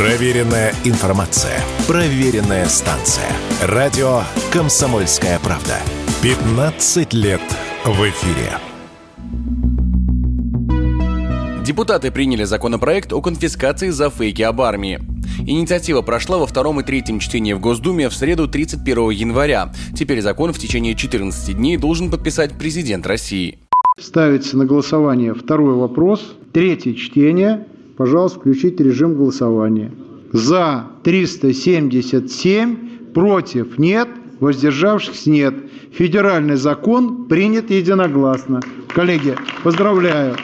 Проверенная информация. Проверенная станция. Радио «Комсомольская правда». 15 лет в эфире. Депутаты приняли законопроект о конфискации за фейки об армии. Инициатива прошла во втором и третьем чтении в Госдуме в среду 31 января. Теперь закон в течение 14 дней должен подписать президент России. Ставится на голосование второй вопрос. Третье чтение. Пожалуйста, включите режим голосования. За 377, против нет, воздержавшихся нет. Федеральный закон принят единогласно. Коллеги, поздравляю.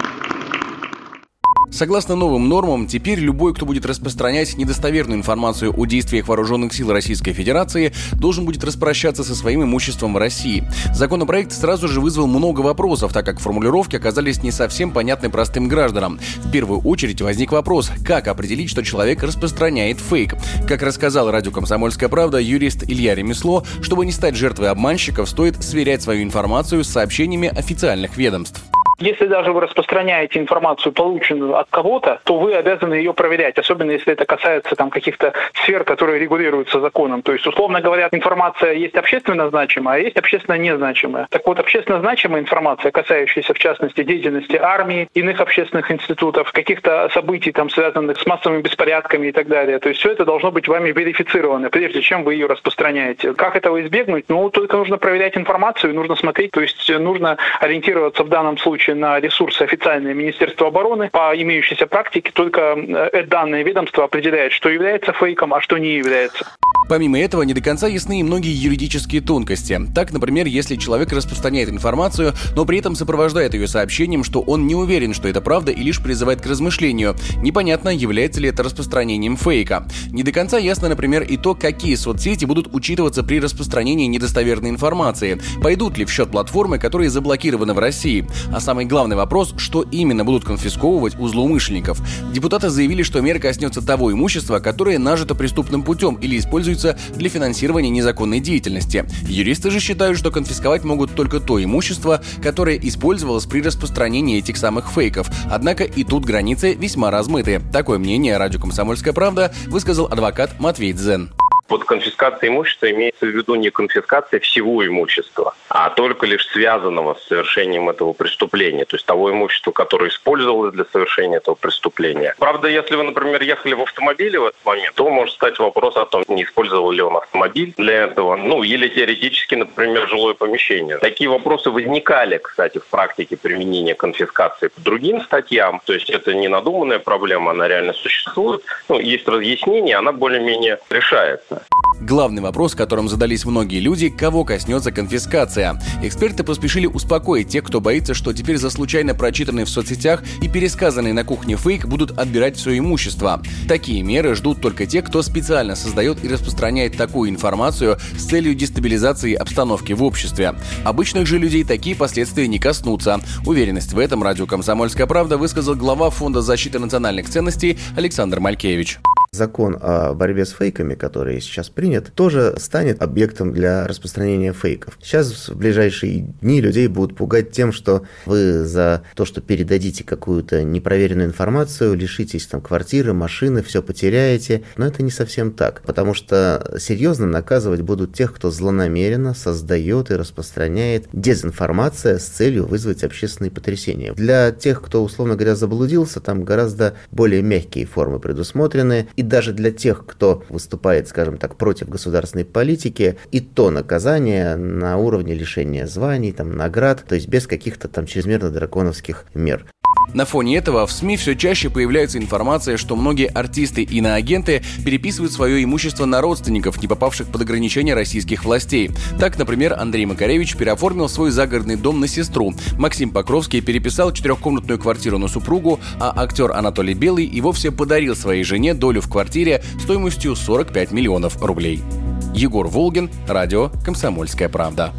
Согласно новым нормам, теперь любой, кто будет распространять недостоверную информацию о действиях вооруженных сил Российской Федерации, должен будет распрощаться со своим имуществом в России. Законопроект сразу же вызвал много вопросов, так как формулировки оказались не совсем понятны простым гражданам. В первую очередь возник вопрос, как определить, что человек распространяет фейк. Как рассказал радио «Комсомольская правда» юрист Илья Ремесло, чтобы не стать жертвой обманщиков, стоит сверять свою информацию с сообщениями официальных ведомств. Если даже вы распространяете информацию, полученную от кого-то, то вы обязаны ее проверять, особенно если это касается там каких-то сфер, которые регулируются законом. То есть, условно говоря, информация есть общественно значимая, а есть общественно незначимая. Так вот, общественно значимая информация, касающаяся, в частности, деятельности армии, иных общественных институтов, каких-то событий, там, связанных с массовыми беспорядками и так далее. То есть, все это должно быть вами верифицировано, прежде чем вы ее распространяете. Как этого избегнуть? Ну, только нужно проверять информацию, нужно смотреть, то есть, нужно ориентироваться в данном случае случае на ресурсы официальные Министерства обороны. По имеющейся практике только э, данное ведомство определяет, что является фейком, а что не является. Помимо этого, не до конца ясны и многие юридические тонкости. Так, например, если человек распространяет информацию, но при этом сопровождает ее сообщением, что он не уверен, что это правда и лишь призывает к размышлению, непонятно, является ли это распространением фейка. Не до конца ясно, например, и то, какие соцсети будут учитываться при распространении недостоверной информации. Пойдут ли в счет платформы, которые заблокированы в России. А самый главный вопрос, что именно будут конфисковывать у злоумышленников. Депутаты заявили, что мера коснется того имущества, которое нажито преступным путем или используется используется для финансирования незаконной деятельности. Юристы же считают, что конфисковать могут только то имущество, которое использовалось при распространении этих самых фейков. Однако и тут границы весьма размыты. Такое мнение радио «Комсомольская правда» высказал адвокат Матвей Дзен. Под конфискацией имущества имеется в виду не конфискация всего имущества, а только лишь связанного с совершением этого преступления, то есть того имущества, которое использовалось для совершения этого преступления. Правда, если вы, например, ехали в автомобиле в этот момент, то может стать вопрос о том, не использовал ли он автомобиль для этого, ну или теоретически, например, жилое помещение. Такие вопросы возникали, кстати, в практике применения конфискации по другим статьям, то есть это не надуманная проблема, она реально существует. Ну, есть разъяснение, она более-менее решается. Главный вопрос, которым задались многие люди, кого коснется конфискация. Эксперты поспешили успокоить тех, кто боится, что теперь за случайно прочитанный в соцсетях и пересказанный на кухне фейк будут отбирать все имущество. Такие меры ждут только те, кто специально создает и распространяет такую информацию с целью дестабилизации обстановки в обществе. Обычных же людей такие последствия не коснутся. Уверенность в этом радио «Комсомольская правда» высказал глава Фонда защиты национальных ценностей Александр Малькевич закон о борьбе с фейками, который сейчас принят, тоже станет объектом для распространения фейков. Сейчас в ближайшие дни людей будут пугать тем, что вы за то, что передадите какую-то непроверенную информацию, лишитесь там квартиры, машины, все потеряете. Но это не совсем так, потому что серьезно наказывать будут тех, кто злонамеренно создает и распространяет дезинформация с целью вызвать общественные потрясения. Для тех, кто, условно говоря, заблудился, там гораздо более мягкие формы предусмотрены, и даже для тех, кто выступает, скажем так, против государственной политики, и то наказание на уровне лишения званий, там, наград, то есть без каких-то там чрезмерно драконовских мер. На фоне этого в СМИ все чаще появляется информация, что многие артисты и иноагенты переписывают свое имущество на родственников, не попавших под ограничения российских властей. Так, например, Андрей Макаревич переоформил свой загородный дом на сестру. Максим Покровский переписал четырехкомнатную квартиру на супругу, а актер Анатолий Белый и вовсе подарил своей жене долю в квартире стоимостью 45 миллионов рублей. Егор Волгин, радио «Комсомольская правда».